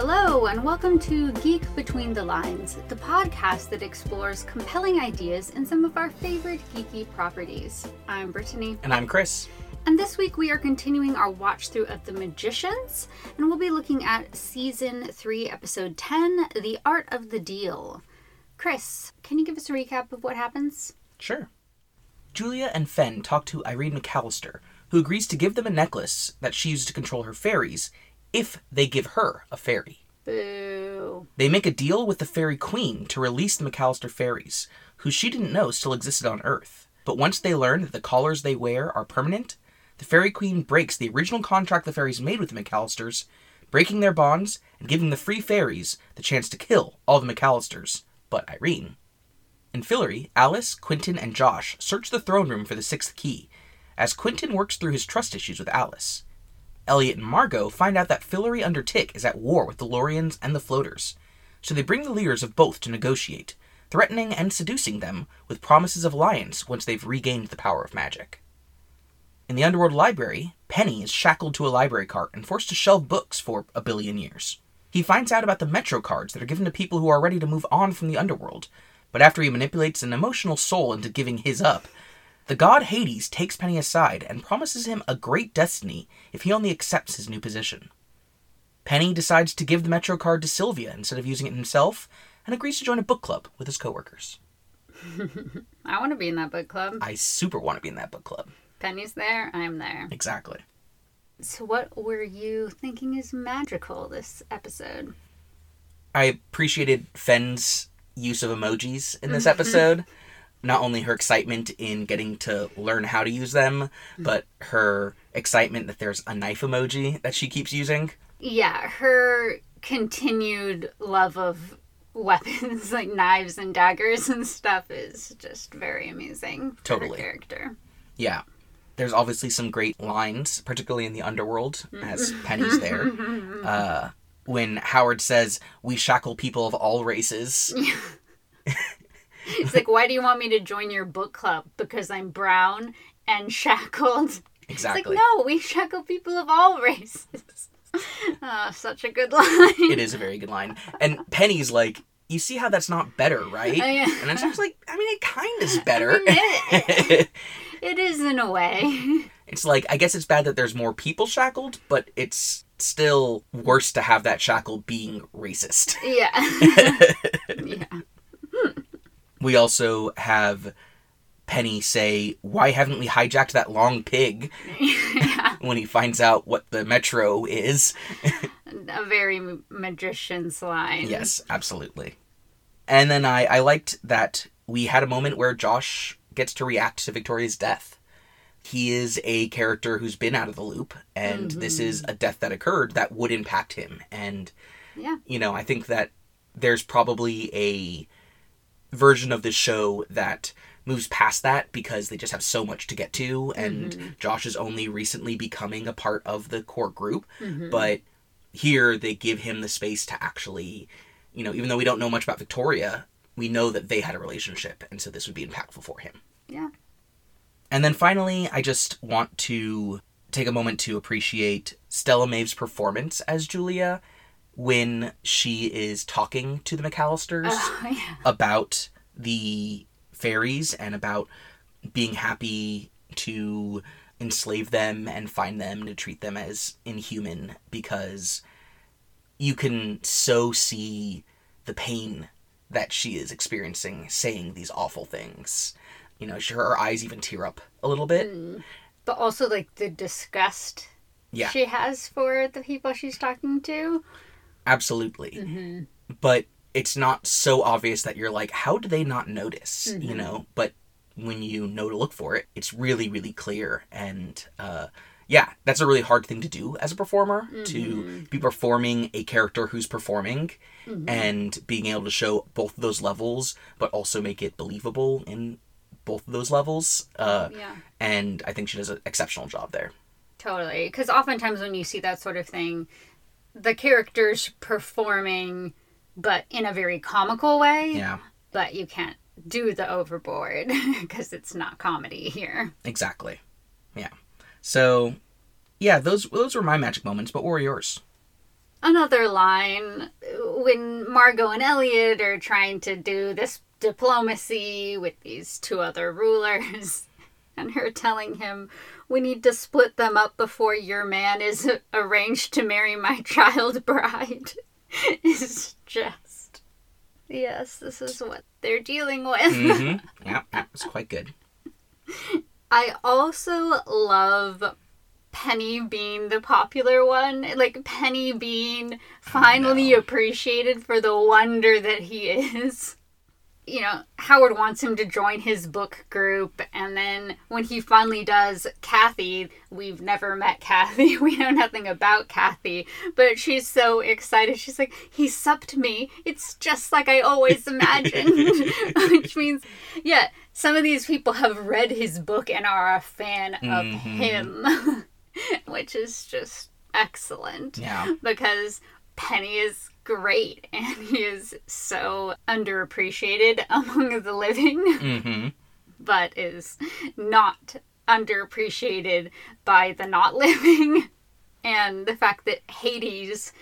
Hello, and welcome to Geek Between the Lines, the podcast that explores compelling ideas in some of our favorite geeky properties. I'm Brittany. And I'm Chris. And this week we are continuing our watch through of The Magicians, and we'll be looking at Season 3, Episode 10 The Art of the Deal. Chris, can you give us a recap of what happens? Sure. Julia and Fen talk to Irene McAllister, who agrees to give them a necklace that she uses to control her fairies if they give her a fairy. Boo. They make a deal with the Fairy Queen to release the McAllister fairies, who she didn't know still existed on Earth. But once they learn that the collars they wear are permanent, the Fairy Queen breaks the original contract the fairies made with the McAllisters, breaking their bonds and giving the free fairies the chance to kill all the McAllisters, but Irene. In Fillory, Alice, Quentin, and Josh search the throne room for the sixth key, as Quentin works through his trust issues with Alice. Eliot and Margo find out that Fillory under Tick is at war with the Lorians and the Floaters, so they bring the leaders of both to negotiate, threatening and seducing them with promises of alliance once they've regained the power of magic. In the Underworld Library, Penny is shackled to a library cart and forced to shelve books for a billion years. He finds out about the Metro cards that are given to people who are ready to move on from the Underworld, but after he manipulates an emotional soul into giving his up, the god Hades takes Penny aside and promises him a great destiny if he only accepts his new position. Penny decides to give the Metro card to Sylvia instead of using it himself and agrees to join a book club with his coworkers. I want to be in that book club. I super want to be in that book club. Penny's there, I'm there. Exactly. So, what were you thinking is magical this episode? I appreciated Fen's use of emojis in this mm-hmm. episode. Not only her excitement in getting to learn how to use them, but her excitement that there's a knife emoji that she keeps using. Yeah, her continued love of weapons like knives and daggers and stuff is just very amusing. For Totally. Her character. Yeah. There's obviously some great lines, particularly in the underworld, as Penny's there. Uh, when Howard says, We shackle people of all races. It's like, why do you want me to join your book club? Because I'm brown and shackled. Exactly. It's like, no, we shackle people of all races. oh, such a good line. It is a very good line. And Penny's like, You see how that's not better, right? Oh, yeah. And just like, I mean, it kind of is better. it- It is in a way. it's like, I guess it's bad that there's more people shackled, but it's still worse to have that shackle being racist. Yeah. yeah. We also have Penny say, Why haven't we hijacked that long pig? when he finds out what the metro is. A very magician's line. Yes, absolutely. And then I, I liked that we had a moment where Josh gets to react to Victoria's death. He is a character who's been out of the loop, and mm-hmm. this is a death that occurred that would impact him. And, Yeah. you know, I think that there's probably a version of this show that moves past that because they just have so much to get to, and mm-hmm. Josh is only recently becoming a part of the core group. Mm-hmm. But here they give him the space to actually, you know, even though we don't know much about Victoria, we know that they had a relationship, and so this would be impactful for him. Yeah. And then finally, I just want to take a moment to appreciate Stella Maeve's performance as Julia when she is talking to the McAllisters Oh, yeah. about the fairies and about being happy to enslave them and find them to treat them as inhuman because you can so see the pain that she is experiencing saying these awful things. You know, her eyes even tear up a little bit. Mm. But also, like, the disgust Yeah. she has for the people she's talking to. Absolutely. But it's not so obvious that you're like, how do they not notice? You know, but when you know to look for it, it's really, really clear. And uh, yeah, that's a really hard thing to do as a performer to be performing a character who's performing and being able to show both of those levels, but also make it believable in both of those levels. Uh, Yeah. And I think she does an exceptional job there. Totally. Because oftentimes when you see that sort of thing, the character's performing, but in a very comical way. Yeah, But you can't do the overboard because it's not comedy here. exactly. Yeah. So, yeah, those those were my magic moments. But what were yours? another line when Margo and Eliot are trying to do this diplomacy with these two other rulers, and her telling him, We need to split them up before your man is arranged to marry my child bride, is just. Yes, this is what they're dealing with. Mm-hmm. yeah, that was quite good. I also love Penny being the popular one. Like Penny being finally appreciated for the wonder that he is. You know, Howard wants him to join his book group, and then when he finally does, Kathy, we've never met Kathy. We know nothing about Kathy, but she's so excited. She's like, he supped me. It's just like I always imagined. Which means, yeah, some of these people have read his book and are a fan of Mhm. him, which is just excellent Yeah. because Penny is great and he is so underappreciated among the living, Mm-hmm. but is not underappreciated by the not living. And the fact that Hades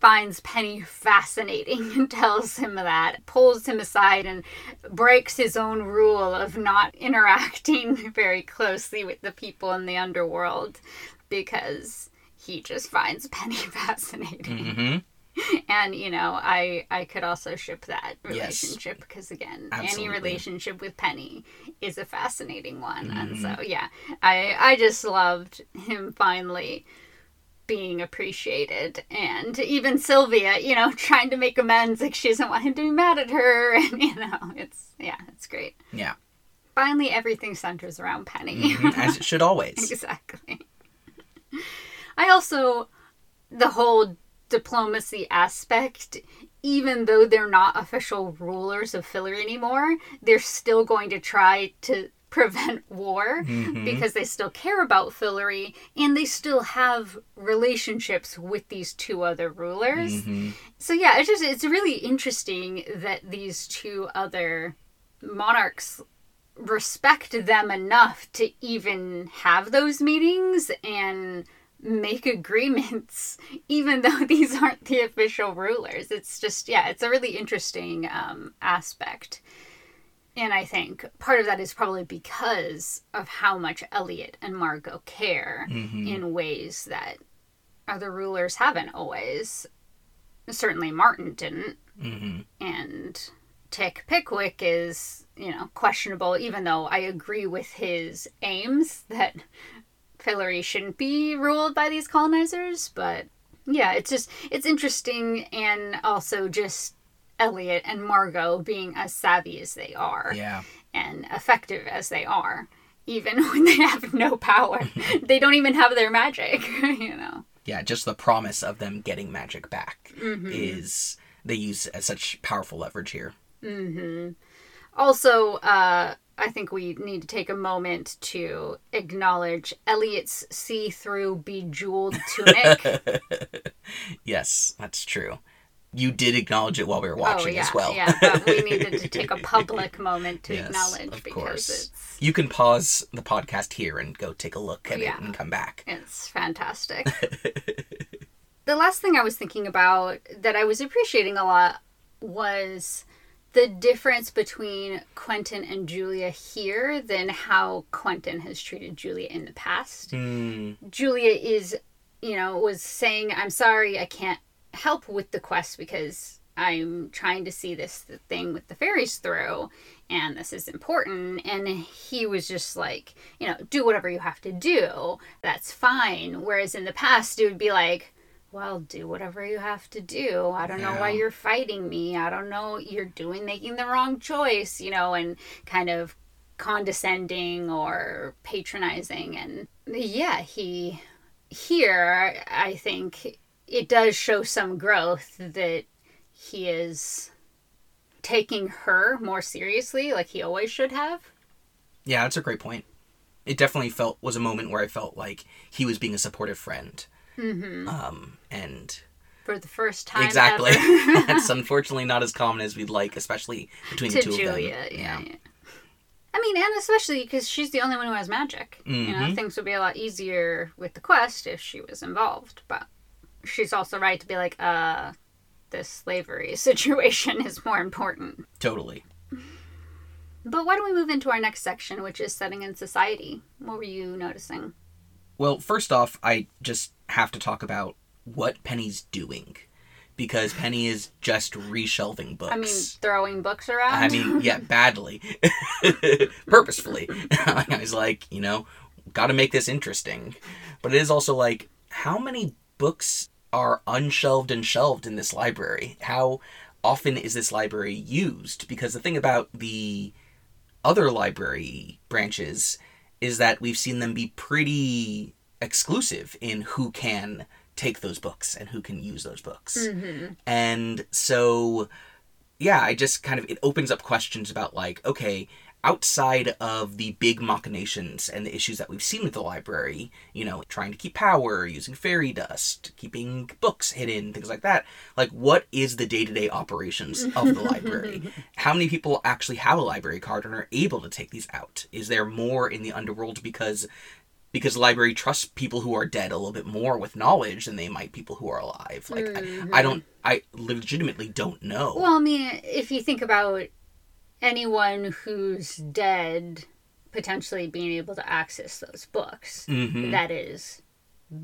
finds Penny fascinating and tells him that, pulls him aside and breaks his own rule of not interacting very closely with the people in the underworld because he just finds Penny fascinating. Mm-hmm. And you know, I I could also ship that Yes. relationship because again, any relationship with Penny is a fascinating one. And Mm-hmm. so yeah, I I just loved him finally being appreciated and even Sylvia, you know, trying to make amends like she doesn't want him to be mad at her and you know, it's yeah, it's great. Yeah. Finally everything centers around Penny. Mhm. As it should always. Exactly. I also, the whole diplomacy aspect, even though they're not official rulers of Fillory anymore, they're still going to try to prevent war Mhm. because they still care about Fillory and they still have relationships with these two other rulers. Mhm. So yeah, it's just it's really interesting that these two other monarchs respect them enough to even have those meetings and make agreements even though these aren't the official rulers it's just yeah it's a really interesting um, aspect and i think part of that is probably because of how much eliot and margo care Mhm. in ways that other rulers haven't always certainly martin didn't Mhm. and Tick Pickwick is, you know, questionable, even though I agree with his aims that Fillory shouldn't be ruled by these colonizers. But yeah, it's just, it's interesting and also just Eliot and Margo being as savvy as they are Yeah. and effective as they are, even when they have no power. they don't even have their magic, you know. Yeah. Just the promise of them getting magic back Mm-hmm. is they use as such powerful leverage here. Also, uh, I think we need to take a moment to acknowledge Eliot's see through bejeweled tunic. yes, that's true. You did acknowledge it while we were oh, watching yeah. as well. yeah, but we needed to take a public moment to Yes, acknowledge of because course. it's, You can pause the podcast here and go take a look at Yeah. it and come back. it's fantastic. the last thing I was thinking about that I was appreciating a lot was the difference between Quentin and Julia here than how Quentin has treated Julia in the past. Mm, Julia is, you know, was saying, I'm sorry, I can't help with the quest because I'm trying to see this thing with the fairies through and this is important. And he was just like, you know, do whatever you have to do. That's fine. Whereas in the past, it would be like, well, do whatever you have to do. I don't know why you're fighting me. I don't know. You're doing, making the wrong choice, you know, and kind of condescending or patronizing. And yeah, he, here, I think it does show some growth that he is taking her more seriously, like he always should have. yeah, that's a great point. It definitely felt was a moment where I felt like he was being a supportive friend. Mm-hmm. Um, and For the first time, exactly, that's unfortunately not as common as we'd like, especially between to the two Julia. of them. Yeah. yeah. I mean, and especially because she's the only one who has magic. You know, Mhm. things would be a lot easier with the quest if she was involved. But she's also right to be like, uh, this slavery situation is more important. Totally. But why don't we move into our next section, which is setting in society? What were you noticing? Well, first off, I just have to talk about what Penny's doing. Because Penny is just reshelving books. I mean, throwing books around. I mean, yeah, badly. Purposefully. I was like, you know, got to make this interesting. But it is also like, how many books are unshelved and shelved in this library? How often is this library used? Because the thing about the other library branches is that we've seen them be pretty exclusive in who can take those books and who can use those books. Mm-hmm. And so yeah, I just kind of it opens up questions about like, okay, outside of the big machinations and the issues that we've seen with the library, you know, trying to keep power, using fairy dust, keeping books hidden, things like that, like what is the day-to-day operations of the library? How many people actually have a library card and are able to take these out? Is there more in the underworld because because the library trusts people who are dead a little bit more with knowledge than they might people who are alive. Like I, I don't I legitimately don't know. Well, I mean, if you think about anyone who's dead potentially being able to access those books, Mhm. that is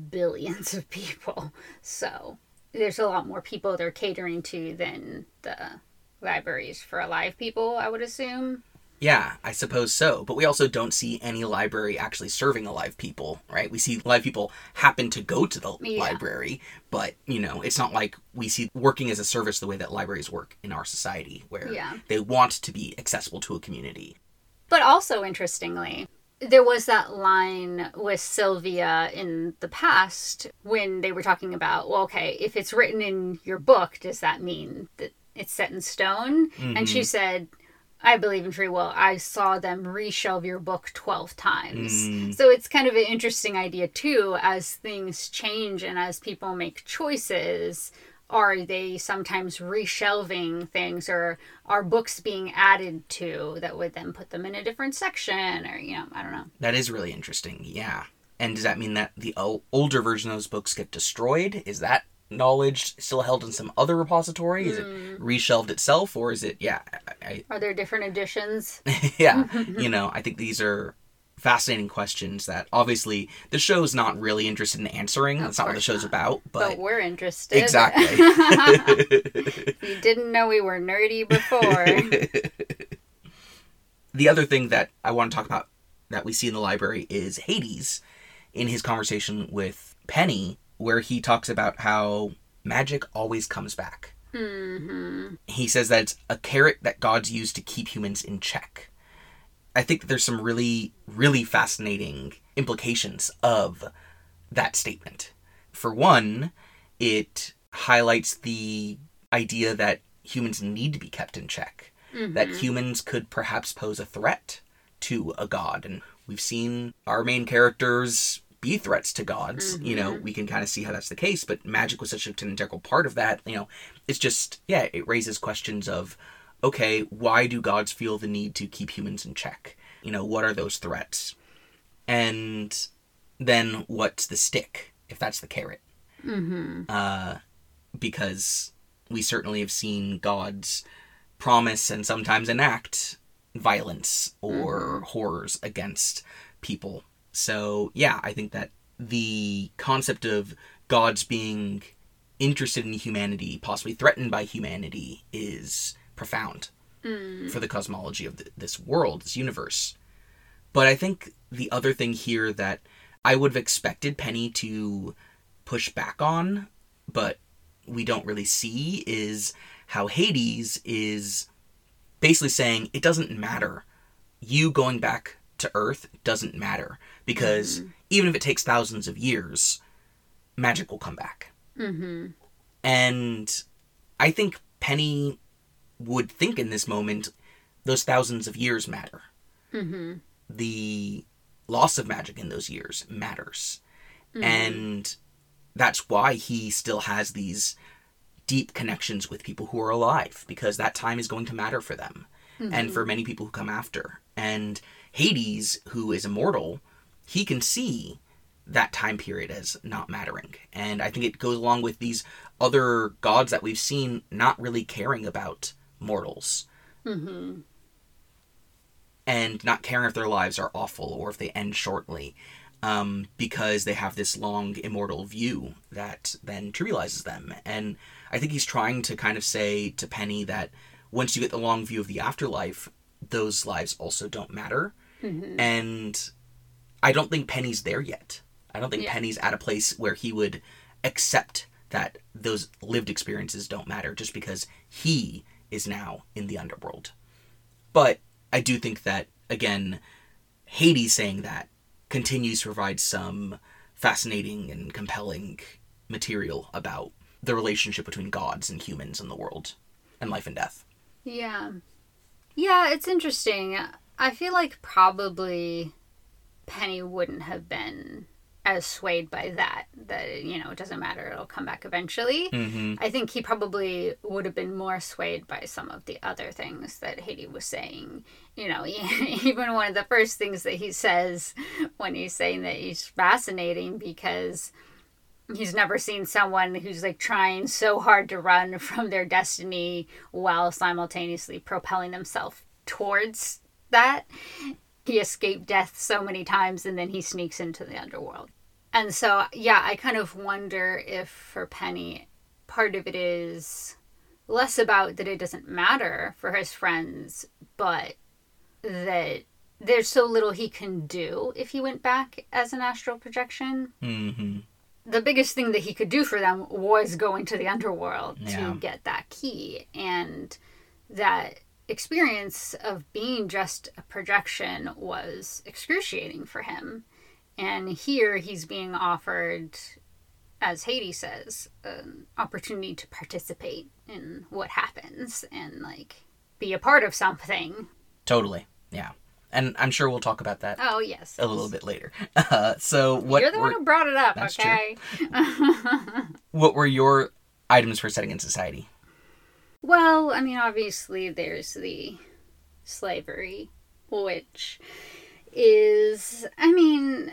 billions of people. So there's a lot more people they're catering to than the libraries for alive people, I would assume. Yeah, I suppose so. But we also don't see any library actually serving alive people, right? We see live people happen to go to the Yeah. library, but you know, it's not like we see working as a service the way that libraries work in our society, where Yeah. they want to be accessible to a community. But also, interestingly, there was that line with Sylvia in the past when they were talking about, well, okay, if it's written in your book, does that mean that it's set in stone? And she mm-hmm. said, I believe in free will. I saw them reshelve your book 12 times. Mm. So it's kind of an interesting idea, too, as things change and as people make choices. Are they sometimes reshelving things or are books being added to that would then put them in a different section or, you know, I don't know. That is really interesting. Yeah. And does that mean that the older version of those books get destroyed? Is that knowledge still held in some other repository? Is it hmm. reshelved itself, or is it? Yeah, I, Are there different editions? Yeah. you know, I think these are fascinating questions that obviously the show's not really interested in answering. That's not what the show's not. about. But, But, we're interested. exactly. you didn't know we were nerdy before. the other thing that I want to talk about that we see in the library is Hades in his conversation with Penny, where he talks about how magic always comes back. hmm He says that it's a carrot that gods use to keep humans in check. I think that there's some really, really fascinating implications of that statement. For one, it highlights the idea that humans need to be kept in check, that humans could perhaps pose a threat to a god. And we've seen our main characters be threats to gods. You know, we can kind of see how that's the case, but magic was such an integral part of that. You know, it's just, yeah, it raises questions of, okay, why do gods feel the need to keep humans in check? You know, what are those threats? And then what's the stick, if that's the carrot? hmm uh, because we certainly have seen gods promise and sometimes enact violence or horrors against people. So, yeah, I think that the concept of gods being interested in humanity, possibly threatened by humanity, is profound hmm. for the cosmology of th this world, this universe. But I think the other thing here that I would have expected Penny to push back on, but we don't really see, is how Hades is basically saying it doesn't matter. You going back to Earth doesn't matter because even if it takes thousands of years, magic will come back. hmm And I think Penny would think in this moment those thousands of years matter. hmm The loss of magic in those years matters. And that's why he still has these deep connections with people who are alive because that time is going to matter for them and for many people who come after. And Hades, who is immortal, he can see that time period as not mattering. And I think it goes along with these other gods that we've seen not really caring about mortals. Mm-hmm. And not caring if their lives are awful or if they end shortly. Um, because they have this long immortal view that then trivializes them. And I think he's trying to kind of say to Penny that once you get the long view of the afterlife, those lives also don't matter. Mm-hmm. And I don't think Penny's there yet. I don't think Yeah. Penny's at a place where he would accept that those lived experiences don't matter just because he is now in the underworld. But I do think that, again, Hades saying that continues to provide some fascinating and compelling material about the relationship between gods and humans in the world and life and death. Yeah. Yeah, it's interesting. I feel like probably Penny wouldn't have been as swayed by that. That, you know, it doesn't matter, it'll come back eventually. Mm-hmm. I think he probably would have been more swayed by some of the other things that Hades was saying. You know, even one of the first things that he says when he's saying that he's fascinating because he's never seen someone who's like trying so hard to run from their destiny while simultaneously propelling themselves towards that. He escaped death so many times and then he sneaks into the underworld. And so, yeah, I kind of wonder if for Penny, part of it is less about that it doesn't matter for his friends, but that there's so little he can do if he went back as an astral projection Mm-hmm. the biggest thing that he could do for them was go into the underworld Yeah. to get that key and that experience of being just a projection was excruciating for him and here he's being offered as Hades says an opportunity to participate in what happens and like be a part of something Totally. Yeah. And I'm sure we'll talk about that oh yes a little bit later. Uh, so what you're the one who brought it up That's true. okay what were your items for setting in society? Well, I mean, obviously, there's the slavery, which is, I mean,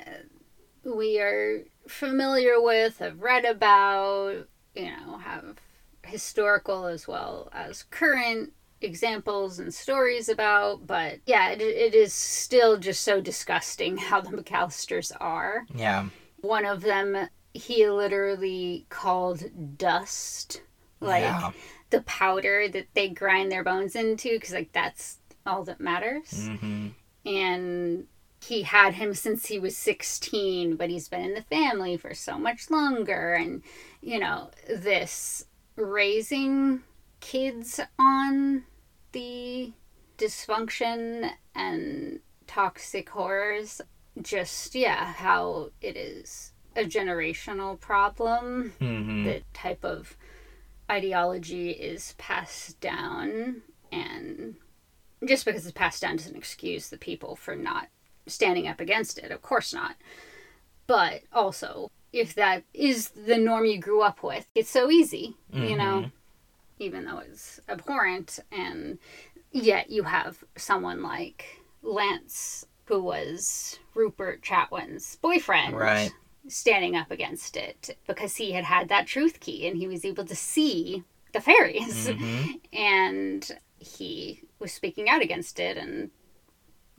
we are familiar with, have read about, you know, have historical as well as current examples and stories about. But yeah, it, it is still just so disgusting how the McAllisters are. Yeah. One of them, he literally called dust. Like, yeah. The powder that they grind their bones into because like that's all that matters. Hmm and he had him since he was 16 but he's been in the family for so much longer. And you know this raising kids on the dysfunction and toxic horrors just yeah how it is a generational problem. Hmm the type of ideology is passed down and just because it's passed down doesn't excuse the people for not standing up against it of course not but also if that is the norm you grew up with it's so easy you know Mhm. even though it's abhorrent and yet you have someone like lance who was rupert chatwin's boyfriend Right. Standing up against it because he had had that truth key and he was able to see the fairies hmm and he was speaking out against it and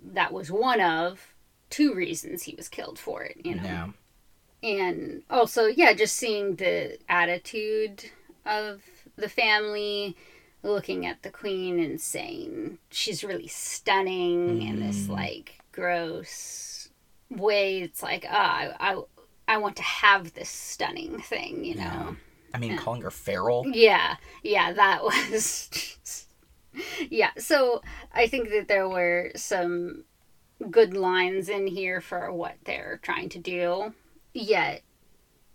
that was one of two reasons he was killed for it you know Yeah. and also yeah just seeing the attitude of the family looking at the queen and saying she's really stunning in this Mm. like gross way it's like ah I, I want to have this stunning thing you know Yeah. I mean, calling her feral. yeah, yeah, that was. yeah, so I think that there were some good lines in here for what they're trying to do. Yet,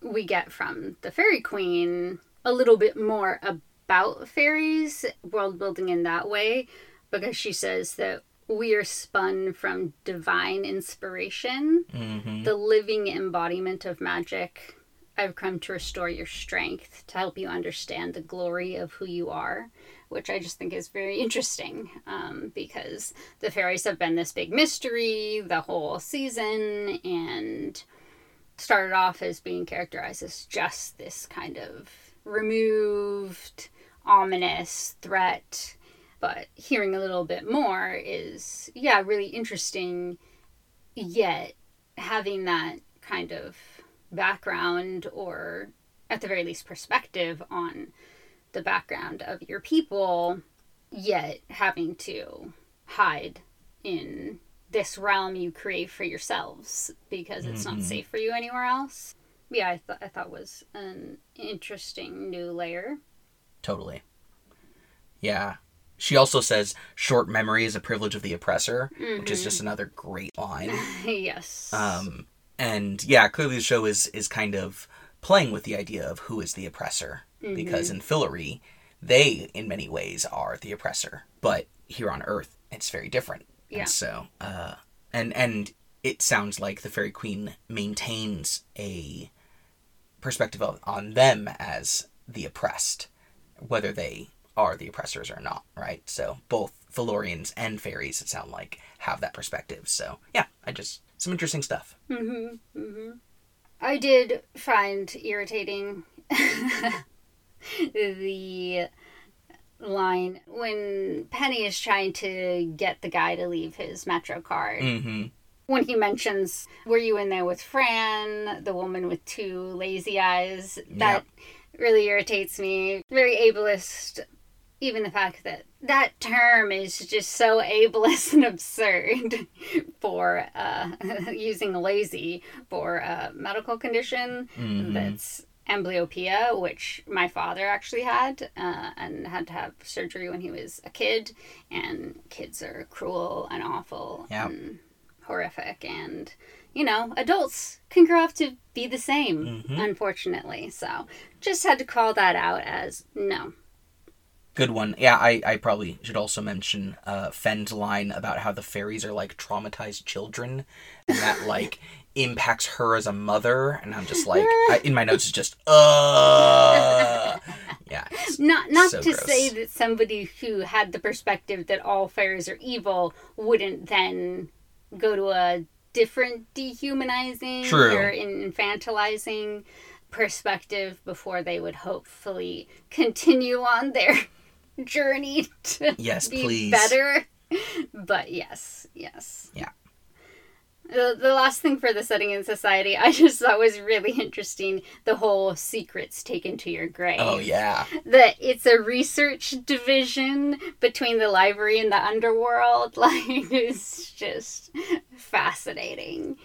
we get from the Fairy Queen a little bit more about fairies, world building in that way, because she says that we are spun from divine inspiration hmm the living embodiment of magic. I've come to restore your strength to help you understand the glory of who you are, which I just think is very interesting um, because the fairies have been this big mystery the whole season, and started off as being characterized as just this kind of removed, ominous threat. But hearing a little bit more is, yeah, really interesting, yet having that kind of background or at the very least perspective on the background of your people, yet having to hide in this realm you create for yourselves because it's Mhm. not safe for you anywhere else. Yeah, I thought I thought was an interesting new layer. Totally. Yeah. She also says short memory is a privilege of the oppressor, which is just another great line. yes. Um, and yeah, clearly the show is is kind of playing with the idea of who is the oppressor because in Fillory, they in many ways are the oppressor, but here on Earth, it's very different. Yeah. And so, uh, and and it sounds like the Fairy Queen maintains a perspective of, on them as the oppressed, whether they are the oppressors or not, right? So both Fillorians and fairies, it sound like, have that perspective. So yeah, I just some interesting stuff. hmm hmm I did find irritating the line when Penny is trying to get the guy to leave his Metro card. Mm-hmm. When he mentions, Were you in there with Fran, the woman with two lazy eyes? That really irritates me. Very ableist. Even the fact that that term is just so ableist and absurd for uh, using lazy for a medical condition Mhm. that's amblyopia, which my father actually had uh, and had to have surgery when he was a kid. And kids are cruel and awful Yeah. and horrific. And, you know, adults can grow up to be the same, Mhm. unfortunately. So just had to call that out as no. Good one. Yeah, I, I probably should also mention uh, Fen's line about how the fairies are like traumatized children, and that like impacts her as a mother. And I'm just like, I, in my notes, it's just, uh, yeah, Not not So to gross. say that somebody who had the perspective that all fairies are evil wouldn't then go to a different dehumanizing True. or infantilizing perspective before they would hopefully continue on their journey to yes, be please. better. But yes, yes. Yeah. The, the last thing for the setting in society I just thought was really interesting the whole secrets taken to your grave Oh yeah, that it's a research division between the library and the underworld like it's just fascinating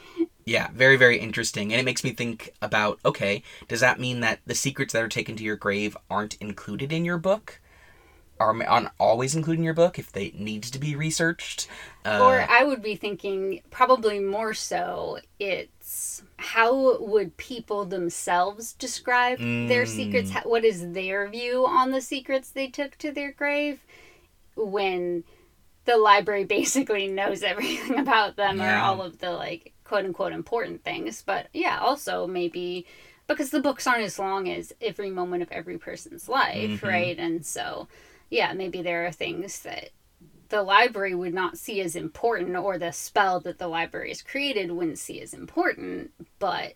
yeah, very very interesting, and it makes me think about okay, does that mean that the secrets that are taken to your grave aren't included in your book? Are aren't always included in your book if they needs to be researched? Uh, or i would be thinking probably more so it's how would people themselves describe their Mm. secrets what is their view on the secrets they took to their grave when the library basically knows everything about them or all of the like quote unquote important things but yeah also maybe because the books aren't as long as every moment of every person's life Mhm. right and so yeah maybe there are things that the library would not see as important or the spell that the library has created wouldn't see as important but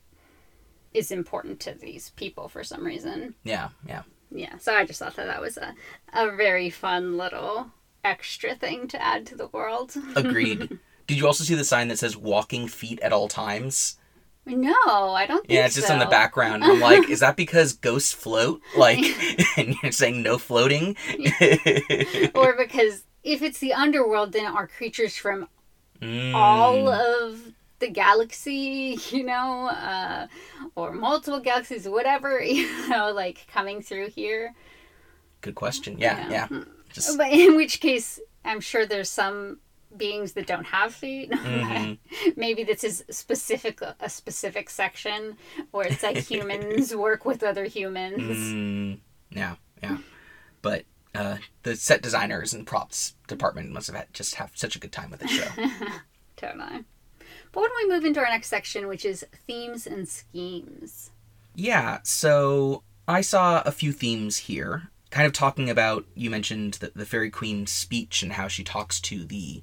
is important to these people for some reason yeah, yeah. yeah so i just thought that that was a, a very fun little extra thing to add to the world Agreed. Did you also see the sign that says "walking feet at all times"? No i don't think Yeah, it's just in the background. I'm like, is that because ghosts float? Like, and you're saying no floating? or because if it's the underworld then are creatures from Mm, all of the galaxy, you know, uh, or multiple galaxies, whatever, you know, like coming through here. Good question. Yeah, Yeah. yeah. Just But in which case, I'm sure there's some beings that don't have feet. Mhm. Maybe this is specific a specific section where it's like humans work with other humans. mm, yeah, yeah. But uh, the set designers and props department must have had just have such a good time with the show. Totally. But when we move into our next section, which is themes and schemes. Yeah, so I saw a few themes here, kind of talking about you mentioned the, the Fairy Queen's speech and how she talks to the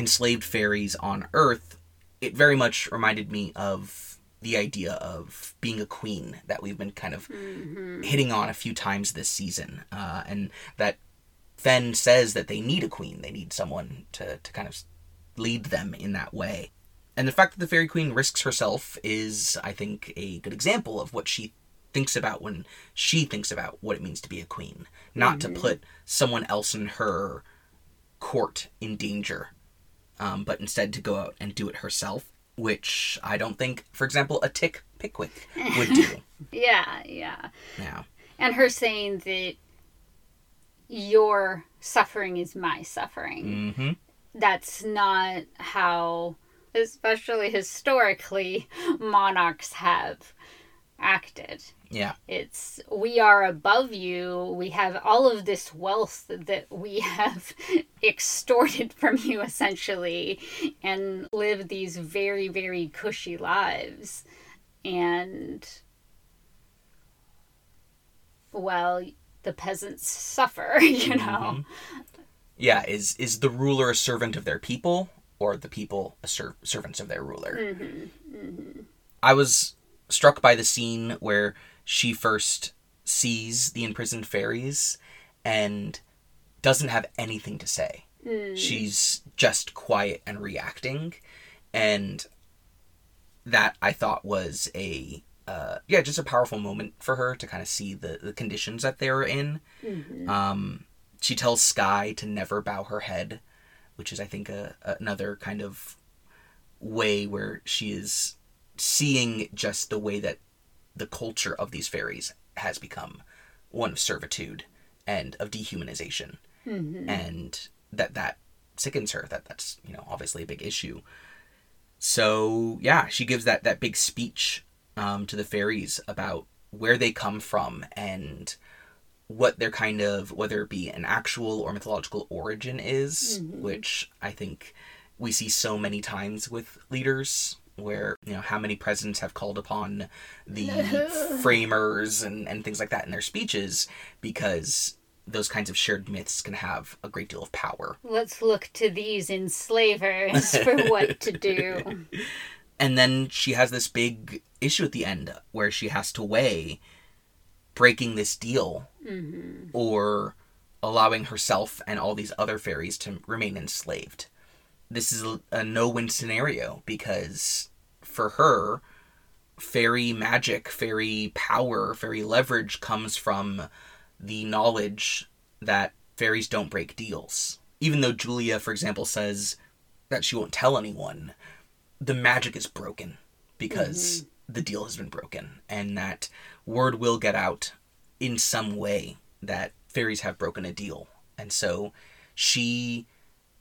enslaved fairies on Earth. It very much reminded me of the idea of being a queen that we've been kind of hitting on a few times this season, uh, and that Fen says that they need a queen. They need someone to, to kind of lead them in that way. And the fact that the Fairy Queen risks herself is, I think, a good example of what she thinks about when she thinks about what it means to be a queen. Not to put someone else in her court in danger, um, but instead to go out and do it herself, which I don't think, for example, a Tick Pickwick would do. Yeah, yeah. now. And her saying that your suffering is my suffering. hmm That's not how, especially historically, monarchs have acted. Yeah. It's we are above you. We have all of this wealth that we have extorted from you essentially and live these very, very cushy lives. And well, the peasants suffer, you mm-hmm. know. Yeah, is is the ruler a servant of their people, or the people a ser- servants of their ruler? Mm-hmm. Mm-hmm. I was struck by the scene where she first sees the imprisoned fairies and doesn't have anything to say. She's just quiet and reacting, and that I thought was a uh, yeah, just a powerful moment for her to kind of see the the conditions that they were in. Um, she tells Sky to never bow her head, which is I think a, another kind of way where she is seeing just the way that the culture of these fairies has become one of servitude and of dehumanization. And that that sickens her that that's you know obviously a big issue. So yeah she gives that that big speech um, to the fairies about where they come from and what their kind of whether it be an actual or mythological origin is which i think we see so many times with leaders where you know how many presidents have called upon the framers and, and things like that in their speeches because those kinds of shared myths can have a great deal of power Let's look to these enslavers for what to do. and then she has this big issue at the end where she has to weigh breaking this deal mm-hmm. or allowing herself and all these other fairies to remain enslaved. This is a, a no-win scenario because for her, fairy magic, fairy power, fairy leverage comes from the knowledge that fairies don't break deals. Even though Julia, for example, says that she won't tell anyone, the magic is broken because mm-hmm. the deal has been broken and that word will get out in some way that fairies have broken a deal. And so she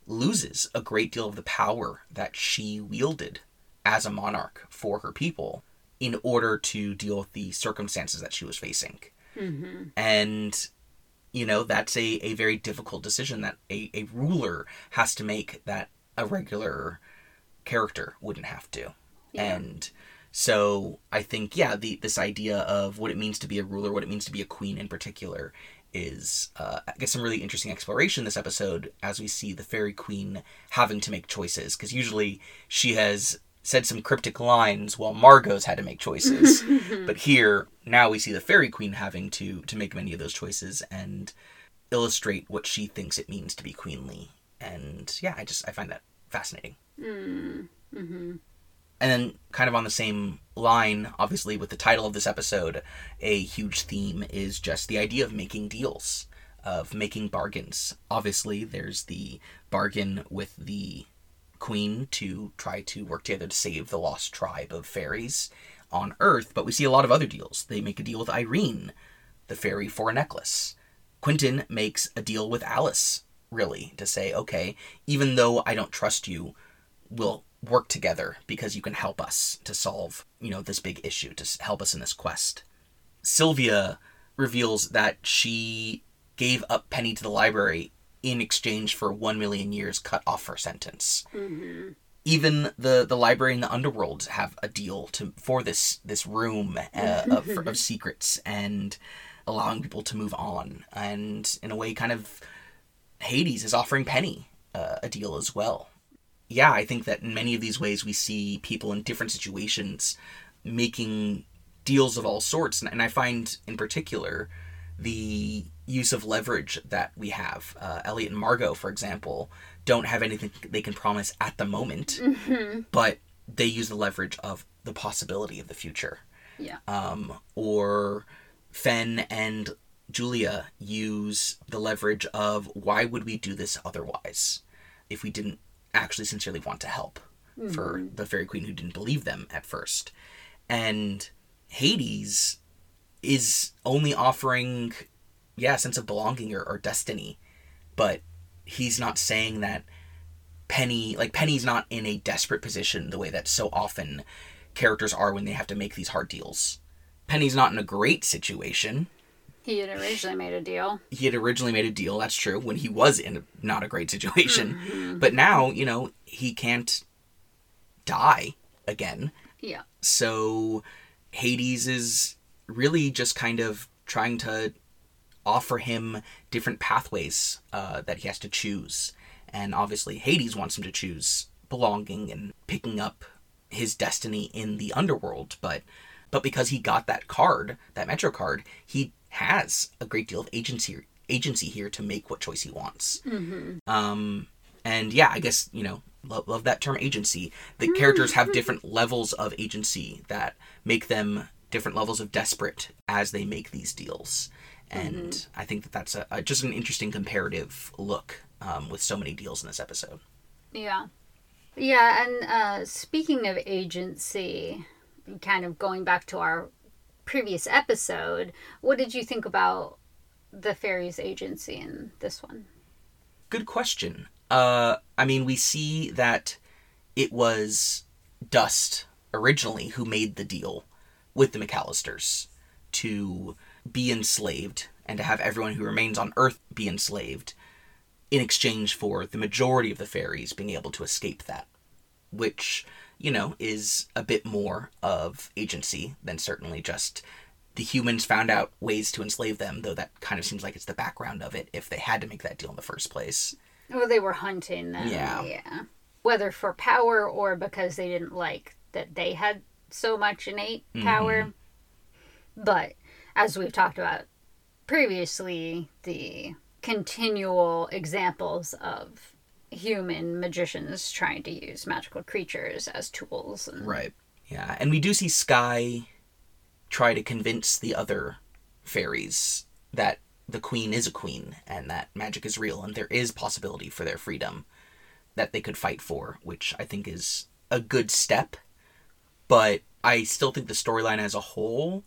loses a great deal of the power that she wielded as a monarch for her people in order to deal with the circumstances that she was facing. And, you know, that's a, a very difficult decision that a, a ruler has to make that a regular character wouldn't have to. And so I think, yeah, the this idea of what it means to be a ruler, what it means to be a queen in particular, is uh, I guess some really interesting exploration this episode as we see the fairy queen having to make choices because usually she has said some cryptic lines while Margo's had to make choices, but here now we see the fairy queen having to to make many of those choices and illustrate what she thinks it means to be queenly. And yeah, I just I find that fascinating. Mm-hmm. Mm-hmm. And then, kind of on the same line, obviously, with the title of this episode, a huge theme is just the idea of making deals, of making bargains. Obviously, there's the bargain with the queen to try to work together to save the lost tribe of fairies on Earth, but we see a lot of other deals. They make a deal with Irene, the fairy, for a necklace. Quentin makes a deal with Alice, really, to say, okay, even though I don't trust you, we'll work together because you can help us to solve, you know, this big issue, to help us in this quest. Sylvia reveals that she gave up Penny to the library in exchange for one million years cut off her sentence. Even the, the library in the underworld have a deal to for this this room uh, of, of secrets and allowing people to move on. And in a way, kind of Hades is offering Penny uh, a deal as well. Yeah, I think that in many of these ways we see people in different situations making deals of all sorts. And, and I find, in particular, the use of leverage that we have. Uh, Eliot and Margo, for example, don't have anything they can promise at the moment, but they use the leverage of the possibility of the future. Yeah. Um, or Fen and Julia use the leverage of why would we do this otherwise if we didn't actually sincerely want to help for the fairy queen who didn't believe them at first. And Hades is only offering, yeah, a sense of belonging or, or destiny, but he's not saying that Penny, like, Penny's not in a desperate position the way that so often characters are when they have to make these hard deals. Penny's not in a great situation. He had originally made a deal. He had originally made a deal, that's true, when he was in a, not a great situation. Mm-hmm. But now, you know, he can't die again. Yeah. So Hades is really just kind of trying to offer him different pathways uh, that he has to choose. And obviously, Hades wants him to choose belonging and picking up his destiny in the underworld. But but because he got that card, that Metro card, he has a great deal of agency agency here to make what choice he wants. Um, and yeah, I guess you know, love, love that term agency. The characters have different levels of agency that make them different levels of desperate as they make these deals. And I think that that's a, a just an interesting comparative look um, with so many deals in this episode. Yeah. Yeah, and uh, speaking of agency, kind of going back to our previous episode, what did you think about the fairies' agency in this one? Good question. Uh, I mean, we see that it was Dust originally who made the deal with the McAllisters to be enslaved and to have everyone who remains on Earth be enslaved in exchange for the majority of the fairies being able to escape that. Which, you know, is a bit more of agency than certainly just the humans found out ways to enslave them, though that kind of seems like it's the background of it if they had to make that deal in the first place. Well, they were hunting them. Yeah. Yeah. Whether for power or because they didn't like that they had so much innate mm-hmm. power. But as we've talked about previously, the continual examples of human magicians trying to use magical creatures as tools. And, Right. Yeah, and we do see Sky try to convince the other fairies that the queen is a queen and that magic is real and there is possibility for their freedom that they could fight for, which I think is a good step. But I still think the storyline as a whole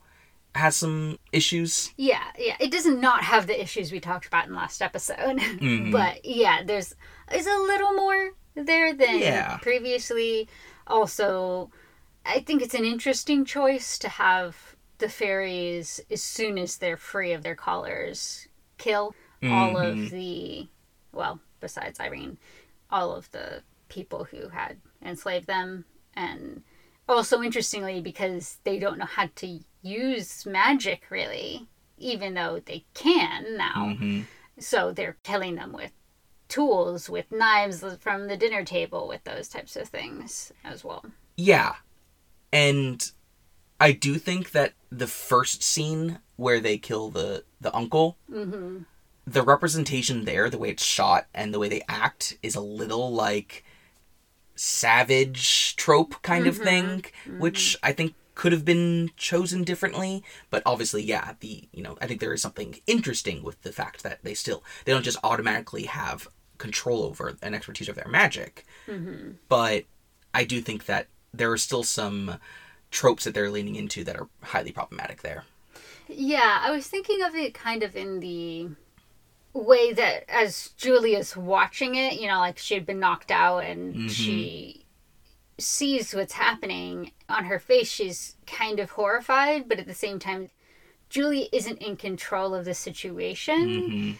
has some issues. Yeah, yeah. It does not have the issues we talked about in last episode. Mm-hmm. but yeah, there's is a little more there than Yeah. previously. Also, I think it's an interesting choice to have the fairies as soon as they're free of their collars kill all of mm-hmm. the well, besides Irene, all of the people who had enslaved them and also interestingly because they don't know how to use magic really even though they can now. Mm-hmm. So they're killing them with tools with knives from the dinner table with those types of things as well. Yeah. And I do think that the first scene where they kill the the uncle, mm-hmm. the representation there, the way it's shot and the way they act, is a little like savage trope kind of mm-hmm. thing, mm-hmm. which I think could have been chosen differently. But obviously, yeah, the you know I think there is something interesting with the fact that they still they don't just automatically have control over and expertise of their magic, mm-hmm. but I do think that there are still some tropes that they're leaning into that are highly problematic there. Yeah, I was thinking of it kind of in the way that as Julia's watching it, you know, like she had been knocked out and she sees what's happening on her face, she's kind of horrified, but at the same time, Julie isn't in control of the situation.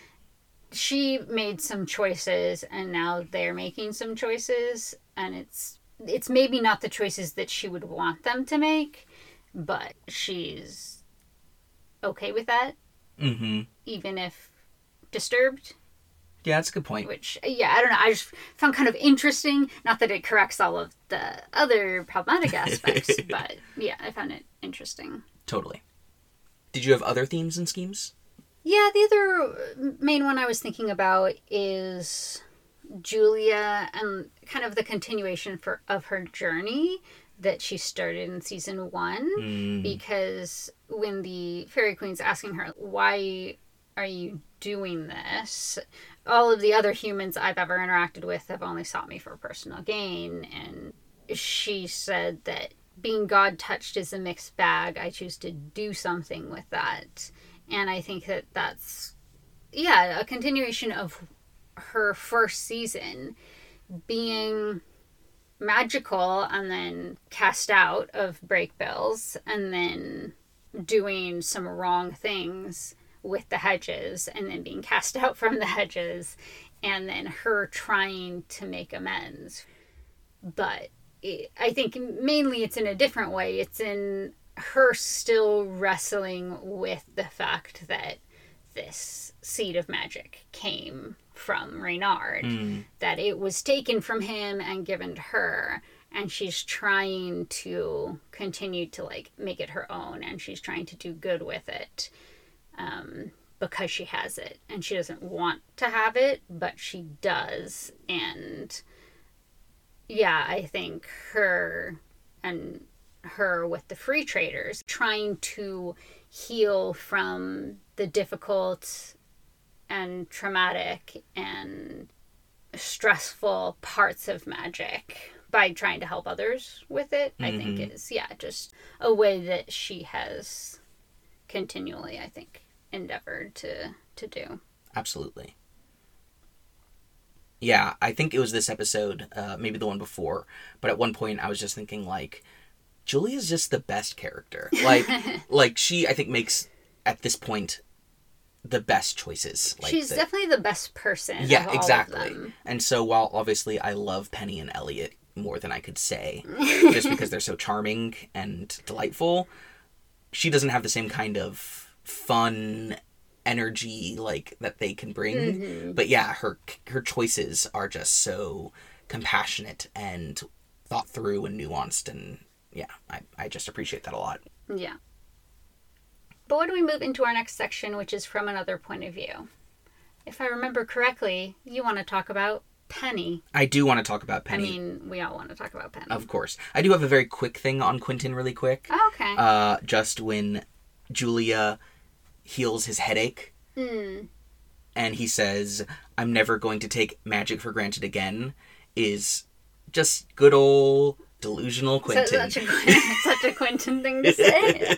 She made some choices and now they're making some choices and it's it's maybe not the choices that she would want them to make, but she's okay with that Mm-hmm. even if disturbed. Yeah, that's a good point. which yeah i don't know i just found kind of interesting not that it corrects all of the other problematic aspects but yeah i found it interesting Totally. Did you have other themes and schemes? yeah the other main one i was thinking about is julia and kind of the continuation for of her journey that she started in season one Mm, because when the fairy queen's asking her why are you doing this? All of the other humans i've ever interacted with have only sought me for personal gain and she said that being god touched is a mixed bag. I choose to do something with that. And i think that that's yeah a continuation of her first season being magical and then cast out of Brakebills and then doing some wrong things with the hedges and then being cast out from the hedges and then her trying to make amends. But it, i think mainly it's in a different way. It's in her still wrestling with the fact that this seed of magic came from Reynard, mm, that it was taken from him and given to her, and she's trying to continue to like make it her own, and she's trying to do good with it, um, because she has it, and she doesn't want to have it, but she does, and yeah, I think her and her with the free traders trying to heal from the difficult and traumatic and stressful parts of magic by trying to help others with it i think Mhm. is yeah just a way that she has continually i think endeavored to to do absolutely. Yeah, I think it was this episode, uh, maybe the one before, but at one point I was just thinking like, Julia's just the best character. Like, like she, I think makes at this point the best choices. Like she's the- definitely the best person Yeah, of all of exactly. And so while obviously I love Penny and Eliot more than I could say, just because they're so charming and delightful, she doesn't have the same kind of fun energy like that they can bring. Mhm. But yeah, her her choices are just so compassionate and thought through and nuanced and yeah, I, I just appreciate that a lot. Yeah. But when we move into our next section, which is from another point of view? If I remember correctly, you want to talk about Penny. I do want to talk about Penny. I mean, we all want to talk about Penny. of course. I do have a very quick thing on Quentin really quick. Oh, okay. uh, just when Julia heals his headache Hmm. and he says, I'm never going to take magic for granted again, is just good old delusional So, Quentin. such, a, such a Quentin thing to say.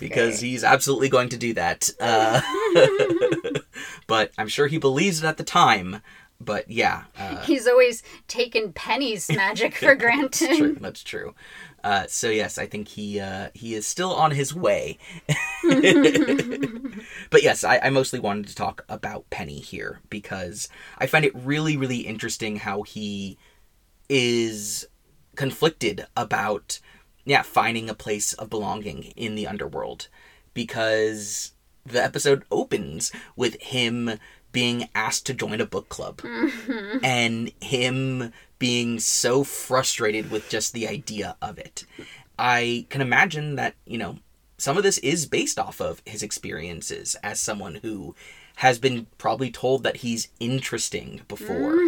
Because great. he's absolutely going to do that. Uh, but I'm sure he believes it at the time. But yeah, uh, he's always taken Penny's magic for That's true. granted. That's true. Uh, so yes, I think he uh, he is still on his way. but yes, I, I mostly wanted to talk about Penny here because I find it really really interesting how he is conflicted about yeah finding a place of belonging in the underworld because the episode opens with him being asked to join a book club and him being so frustrated with just the idea of it. I can imagine that, you know, some of this is based off of his experiences as someone who has been probably told that he's interesting before.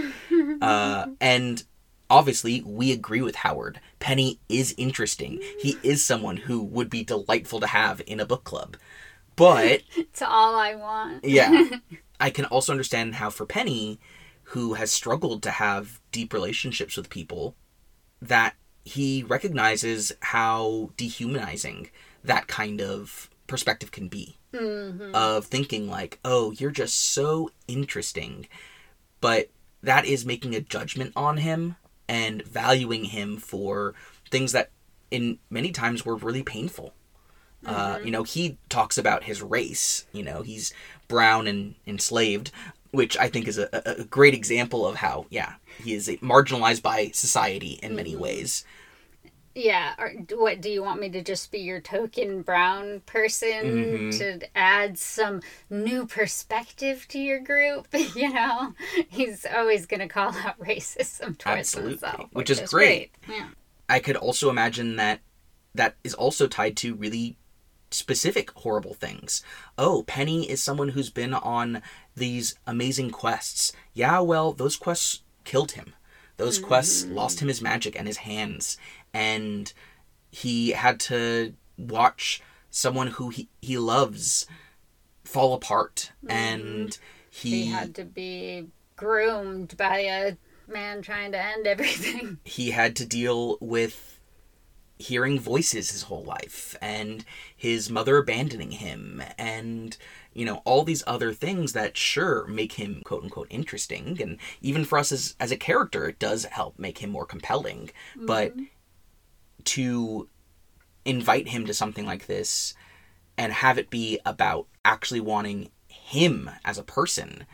uh, and obviously, we agree with Howard. Penny is interesting. He is someone who would be delightful to have in a book club. But It's all I want. yeah. I can also understand how for Penny, who has struggled to have deep relationships with people, that he recognizes how dehumanizing that kind of perspective can be. Mhm. Of thinking like, oh, you're just so interesting. But that is making a judgment on him and valuing him for things that in many times were really painful. Uh, you know, he talks about his race. You know, he's brown and enslaved, which I think is a, a great example of how, yeah, he is marginalized by society in many ways. Yeah, or what do you want me to just be your token brown person Mhm. to add some new perspective to your group? You know, he's always going to call out racism towards Absolutely, himself, which is great. Yeah. I could also imagine that that is also tied to really specific horrible things. Oh, Penny is someone who's been on these amazing quests. Yeah, well, those quests killed him. Those hmm. quests lost him his magic and his hands, and he had to watch someone who he, he loves fall apart, hmm. and He had to be groomed by a man trying to end everything. he had to deal with hearing voices his whole life and his mother abandoning him and you know all these other things that sure make him quote unquote interesting. And even for us as as a character it does help make him more compelling. But mm-hmm. to invite him to something like this and have it be about actually wanting him as a person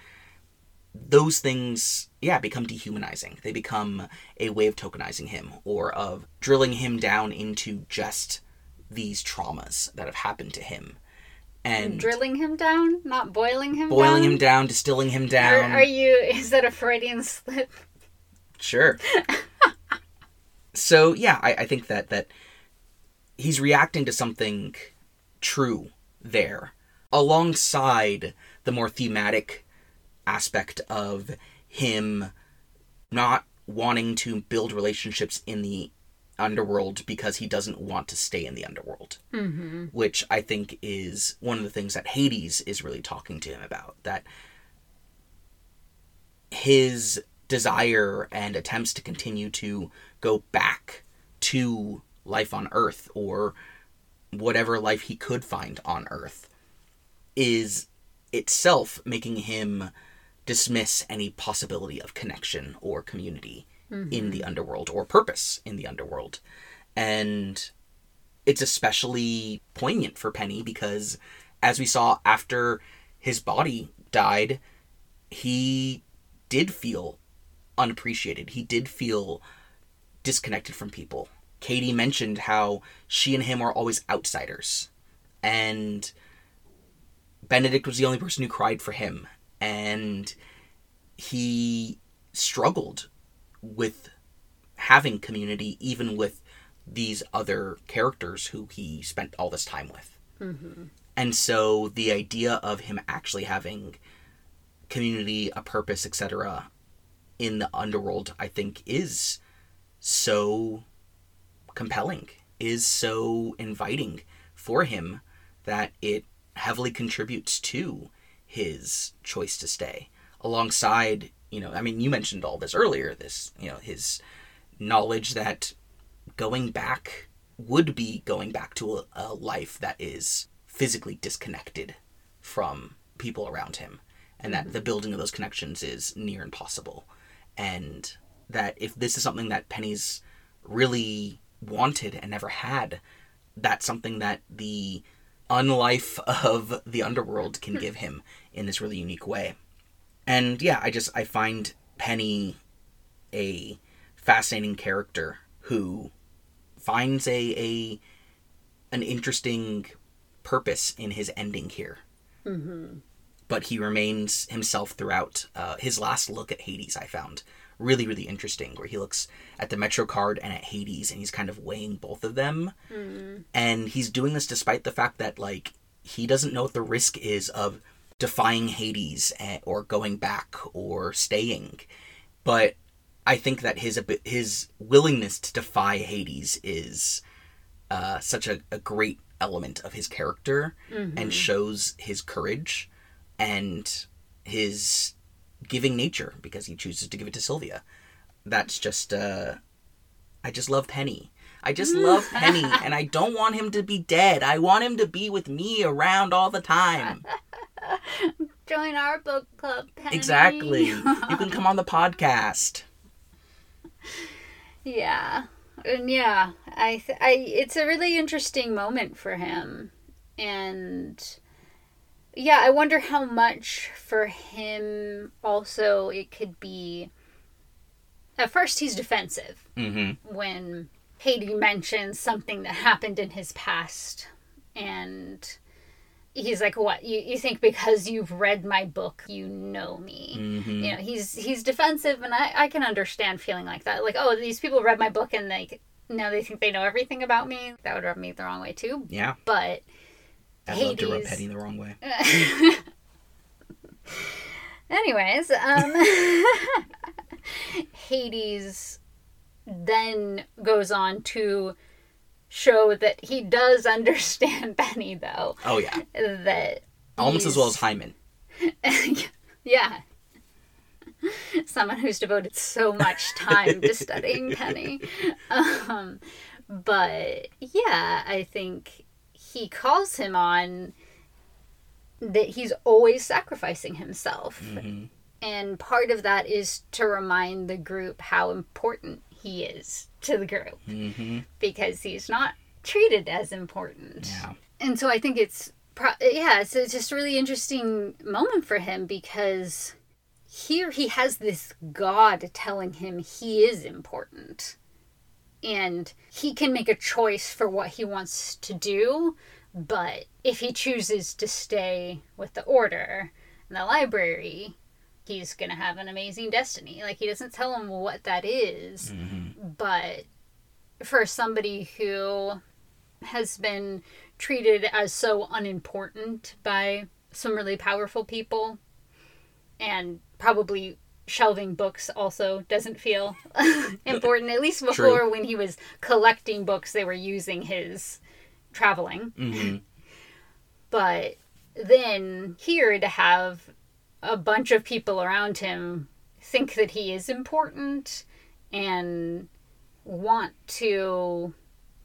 those things yeah become dehumanizing they become a way of tokenizing him or of drilling him down into just these traumas that have happened to him and Drilling him down, not boiling him boiling down. him down distilling him Are, down are you? Is that a Freudian slip? Sure. so yeah, I, I think that that he's reacting to something true there, alongside the more thematic aspect of him not wanting to build relationships in the underworld because he doesn't want to stay in the underworld. Mm-hmm. Which I think is one of the things that Hades is really talking to him about. That his desire and attempts to continue to go back to life on Earth or whatever life he could find on Earth is itself making him dismiss any possibility of connection or community mm-hmm. in the underworld or purpose in the underworld. And it's especially poignant for Penny because, as we saw after his body died, he did feel unappreciated. He did feel disconnected from people. Kady mentioned how she and him are always outsiders. And Benedict was the only person who cried for him. And he struggled with having community, even with these other characters who he spent all this time with. Mm-hmm. And so the idea of him actually having community, a purpose, etc., in the underworld, I think, is so compelling, is so inviting for him that it heavily contributes to his choice to stay. Alongside, you know, I mean, you mentioned all this earlier, this, you know, his knowledge that going back would be going back to a, a life that is physically disconnected from people around him and that mm-hmm. the building of those connections is near impossible and that if this is something that penny's really wanted and never had that's something that the unlife of the underworld can give him in this really unique way and yeah i just i find penny a fascinating character who finds a, a an interesting purpose in his ending here. But he remains himself throughout. Uh, his last look at Hades, I found really, really interesting, where he looks at the Metro card and at Hades, and he's kind of weighing both of them. And he's doing this despite the fact that, like, he doesn't know what the risk is of defying Hades eh, or going back or staying. But I think that his his willingness to defy Hades is uh, such a, a great element of his character and shows his courage and his giving nature because he chooses to give it to Sylvia. That's just uh, I just love Penny. I just love Penny and I don't want him to be dead. I want him to be with me around all the time. Join our book club, Penny. Exactly. You can come on the podcast. Yeah, and yeah, I, th- I, it's a really interesting moment for him, and yeah, I wonder how much for him also it could be. At first, he's defensive Mm-hmm. when Hades mentions something that happened in his past and he's like what you, you think because you've read my book you know me Mm-hmm. you know he's he's defensive and I, I can understand feeling like that like oh these people read my book and like now they think they know everything about me that would rub me the wrong way too Yeah. but I'd love to rub Hades. Penny the wrong way. anyways um hades then goes on to show that he does understand penny though Oh yeah. that Almost as well as Hyman. yeah. Someone who's devoted so much time to studying Penny. Um, but yeah, I think he calls him on that he's always sacrificing himself. hmm And part of that is to remind the group how important he is to the group. Hmm because he's not treated as important. Yeah. and so I think it's pro- yeah, it's, it's just a really interesting moment for him because here he has this God telling him he is important, and he can make a choice for what he wants to do. But if he chooses to stay with the order and the library, he's gonna have an amazing destiny. Like he doesn't tell him what that is, hmm but for somebody who has been treated as so unimportant by some really powerful people and probably shelving books also doesn't feel important at least before when he was collecting books they were using his traveling. Hmm but then here to have a bunch of people around him think that he is important and want to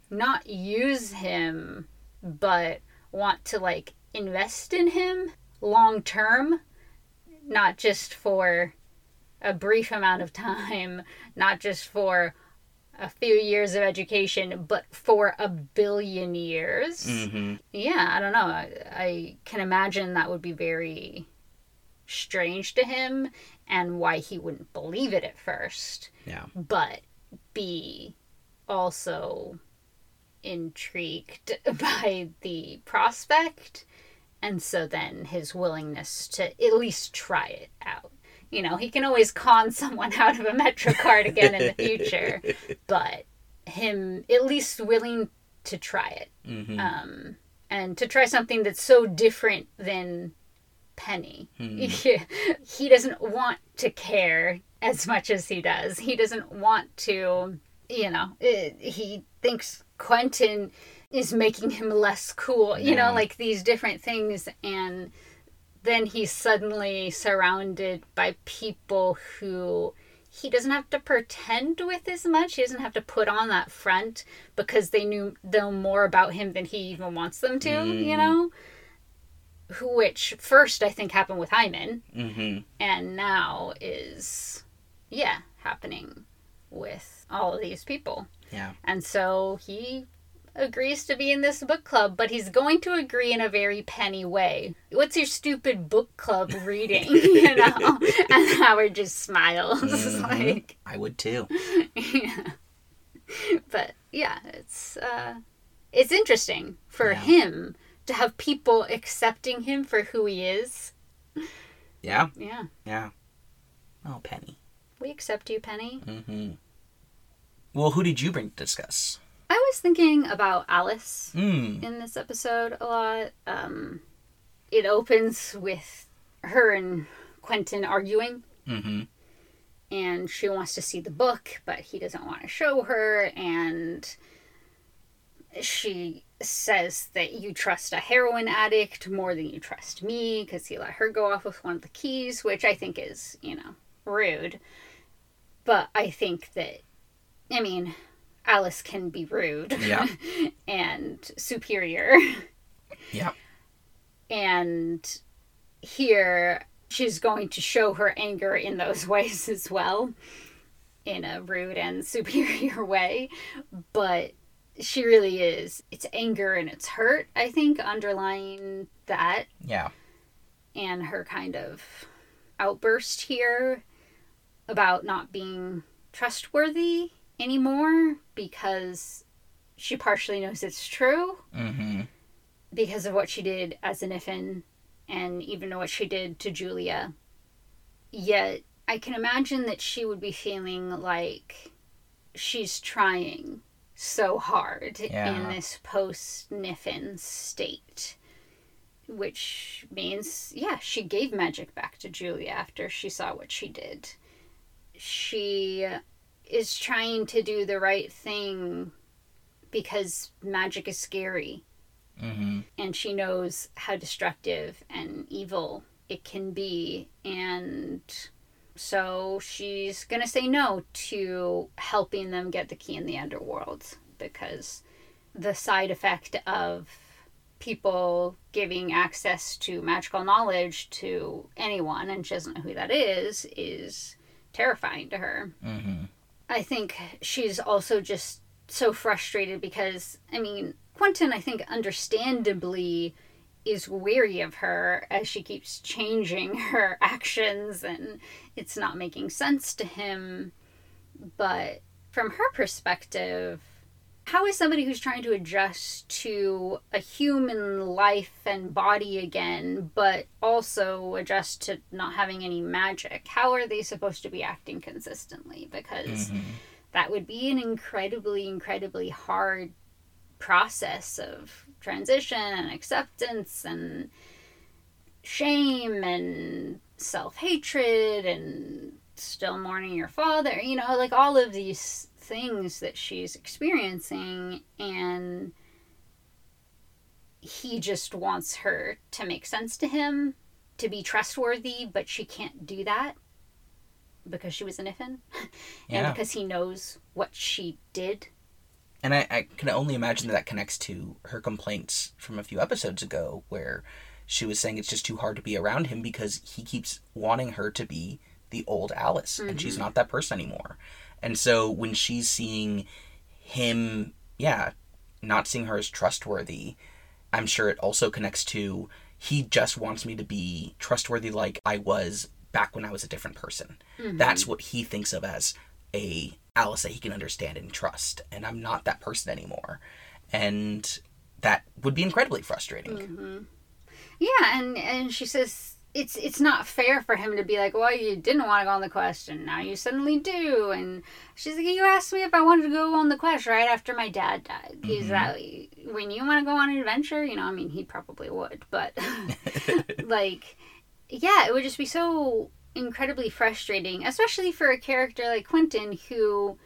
not use him but want to like invest in him long term not just for a brief amount of time not just for a few years of education but for a billion years hmm yeah, I don't know. I, I can imagine that would be very strange to him and why he wouldn't believe it at first, Yeah. but be also intrigued by the prospect. And so then his willingness to at least try it out. You know, he can always con someone out of a Metro card again in the future, but him at least willing to try it hmm um, and to try something that's so different than Penny. he doesn't want to care as much as he does. He doesn't want to, you know, it, he thinks Quentin is making him less cool, you Yeah. know, like these different things. And then he's suddenly surrounded by people who he doesn't have to pretend with as much. He doesn't have to put on that front because they knew know more about him than he even wants them to, you Mm. know? Who- Which first I think happened with Hyman hmm and now is yeah, happening with all of these people. Yeah. And so he agrees to be in this book club, but he's going to agree in a very penny way. What's your stupid book club reading? you know? And Howard just smiles. Mhm. like I would too. yeah. But yeah, it's uh it's interesting for Yeah. him to have people accepting him for who he is. Yeah. Yeah. Yeah. Oh, Penny. We accept you, Penny. hmm Well, who did you bring to discuss? I was thinking about Alice Mm. in this episode a lot. Um, it opens with her and Quentin arguing, hmm and she wants to see the book, but he doesn't want to show her. And she says that you trust a heroin addict more than you trust me because he let her go off with one of the keys, which I think is, you know, rude. But I think that, I mean, Alice can be rude Yeah. and superior. Yeah. And here she's going to show her anger in those ways as well, in a rude and superior way. But she really is. It's anger and it's hurt, I think, underlying that Yeah. and her kind of outburst here about not being trustworthy anymore because she partially knows it's true Mm-hmm. because of what she did as a Niffin and even what she did to Julia. Yet I can imagine that she would be feeling like she's trying so hard Yeah. in this post Niffin state. Which means, yeah, she gave magic back to Julia after she saw what she did. She is trying to do the right thing because magic is scary Mm-hmm. and she knows how destructive and evil it can be and so she's gonna say no to helping them get the key in the underworld because the side effect of people giving access to magical knowledge to anyone and she doesn't know who that is is terrifying to her Mm-hmm. I think she's also just so frustrated because, I mean, Quentin, I think, understandably is weary of her as she keeps changing her actions and it's not making sense to him. But from her perspective, how is somebody who's trying to adjust to a human life and body again, but also adjust to not having any magic, how are they supposed to be acting consistently? Because Mm-hmm. that would be an incredibly, incredibly hard process of transition and acceptance and shame and self hatred and still mourning your father. You know, like all of these things that she's experiencing, and he just wants her to make sense to him, to be trustworthy, but she can't do that because she was a Niffin Yeah. and because he knows what she did. And I, I can only imagine that, that connects to her complaints from a few episodes ago, where she was saying it's just too hard to be around him because he keeps wanting her to be the old Alice, and she's mm-hmm. not that person anymore. And so when she's seeing him, yeah, not seeing her as trustworthy, I'm sure it also connects to he just wants me to be trustworthy like I was back when I was a different person. Mm-hmm. That's what he thinks of as a Alice that he can understand and trust, and I'm not that person anymore. And that would be incredibly frustrating. Mm-hmm. Yeah, and and she says it's it's not fair for him to be like, well, you didn't want to go on the quest, and now you suddenly do. And she's like, you asked me if I wanted to go on the quest right after my dad died. Is that mm-hmm. when you want to go on an adventure? You know, I mean, he probably would, but like, yeah, it would just be so incredibly frustrating, especially for a character like Quentin, who,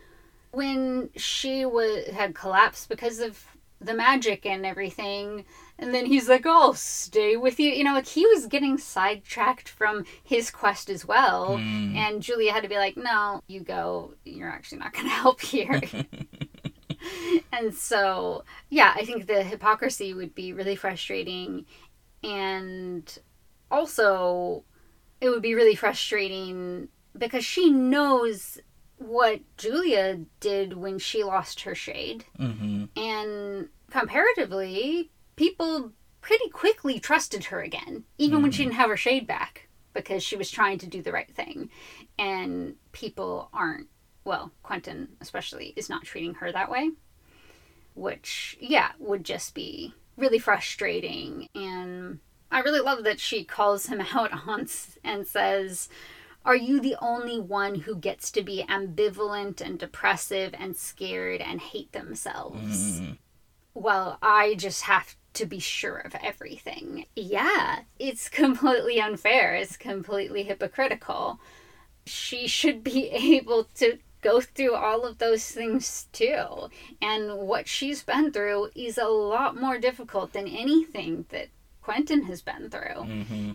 when she was had collapsed because of the magic and everything, and then he's like, "Oh, stay with you." You know, like he was getting sidetracked from his quest as well, Mm. and Julia had to be like, "No, you go. You're actually not going to help here." and so, yeah, I think the hypocrisy would be really frustrating, and also it would be really frustrating because she knows what Julia did when she lost her shade. hmm And comparatively, people pretty quickly trusted her again, even when she didn't have her shade back, because she was trying to do the right thing. And people aren't, well, Quentin especially, is not treating her that way, which, yeah, would just be really frustrating. And I really love that she calls him out on and says, are you the only one who gets to be ambivalent and depressive and scared and hate themselves? Mm. Well, I just have to be sure of everything. Yeah, it's completely unfair. It's completely hypocritical. She should be able to go through all of those things too. And what she's been through is a lot more difficult than anything that Quentin has been through hmm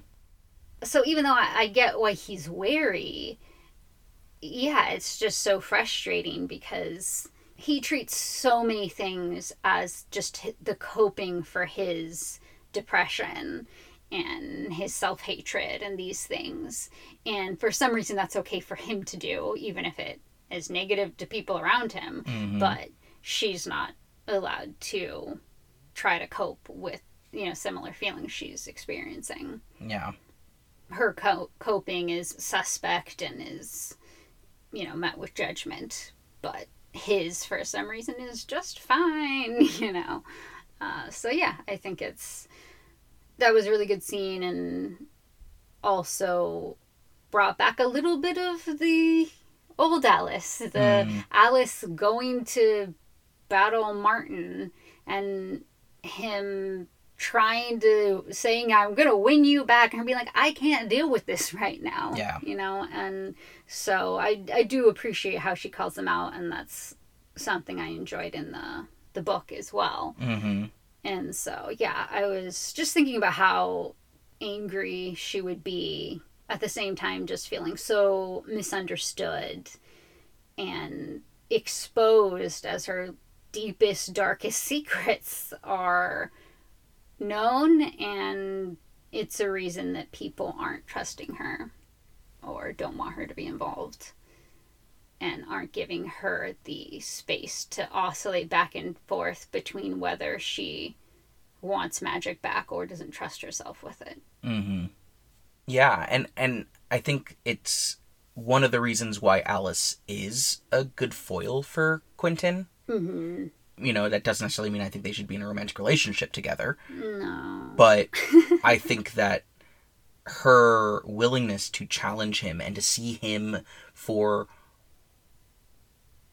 so even though I, I get why he's wary, yeah, it's just so frustrating because he treats so many things as just the coping for his depression and his self hatred and these things. And for some reason, that's okay for him to do, even if it is negative to people around him. Mhm. But she's not allowed to try to cope with, you know, similar feelings she's experiencing Yeah. her co- coping is suspect and is you know met with judgment but his for some reason is just fine, you know. Uh, so yeah, I think it's that was a really good scene and also brought back a little bit of the old Alice, the Mm. Alice going to battle Martin and him trying to saying I'm gonna win you back and being like I can't deal with this right now. Yeah. You know, and so I I do appreciate how she calls them out and that's something I enjoyed in the the book as well. Mm-hmm. And so, yeah, I was just thinking about how angry she would be at the same time, just feeling so misunderstood and exposed as her deepest, darkest secrets are known. And it's a reason that people aren't trusting her or don't want her to be involved and aren't giving her the space to oscillate back and forth between whether she wants magic back or doesn't trust herself with it. Mm-hmm. Yeah, and and I think it's one of the reasons why Alice is a good foil for Quentin. Mm-hmm. You know, that doesn't necessarily mean I think they should be in a romantic relationship together, No. but I think that her willingness to challenge him and to see him for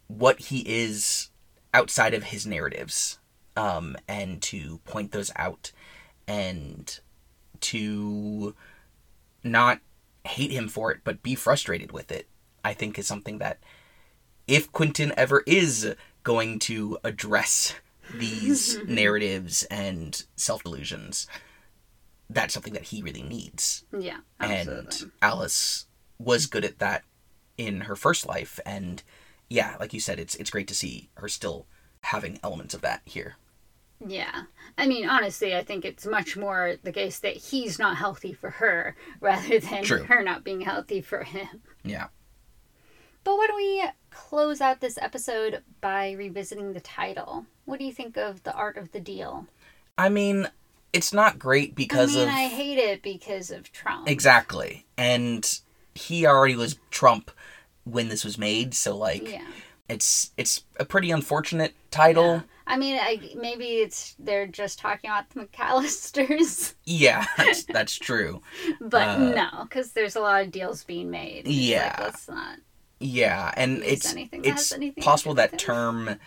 what he is outside of his narratives um, and to point those out and to not hate him for it but be frustrated with it i think is something that if quentin ever is going to address these narratives and self-delusions that's something that he really needs yeah, absolutely. and Alice was good at that in her first life and yeah like you said it's it's great to see her still having elements of that here Yeah. I mean, honestly, I think it's much more the case that he's not healthy for her rather than True. her not being healthy for him. yeah But why don't we close out this episode by revisiting the title? What do you think of The Art of the Deal? i mean it's not great because I mean, of I hate it because of Trump. exactly and he already was trump when this was made so like Yeah. it's it's a pretty unfortunate title Yeah. I mean, I, maybe it's they're just talking about the McAllisters, yeah, that's, that's true but Uh, no, because there's a lot of deals being made. It's like, Yeah. let's not. Yeah, and it's that it's possible that term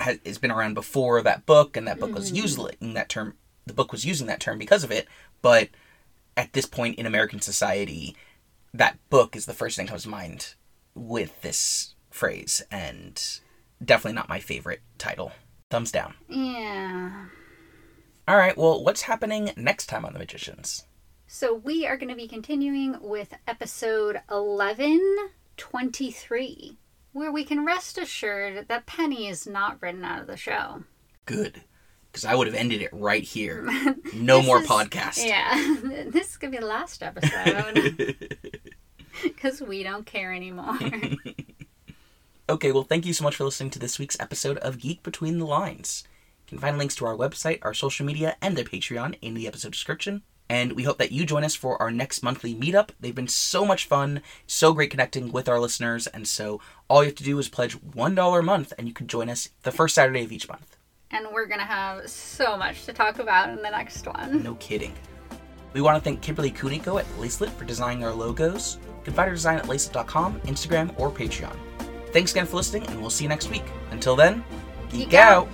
has, has been around before that book, and that book was Mhm. using that term. The book was using that term because of it, but at this point in American society, that book is the first thing that comes to mind with this phrase, and definitely not my favorite title. Thumbs down. Yeah. All right, well, what's happening next time on The Magicians? So we are going to be continuing with episode 1123, where we can rest assured that Penny is not written out of the show. Good, because I would have ended it right here. No more is- podcast. Yeah, this is going to be the last episode because we don't care anymore. Okay, well, thank you so much for listening to this week's episode of Geek Between the Lines. You can find links to our website, our social media, and the Patreon in the episode description. And we hope that you join us for our next monthly meetup. They've been so much fun, so great connecting with our listeners, and so all you have to do is pledge $1 a month, and you can join us the first Saturday of each month. and we're going to have so much to talk about in the next one. No kidding. We want to thank Kimberly Kuniko at Lacelit for designing our logos. You can find her design at lacelit.com, Instagram, or Patreon. Thanks again for listening, and we'll see you next week. Until then, geek, Geek out. out.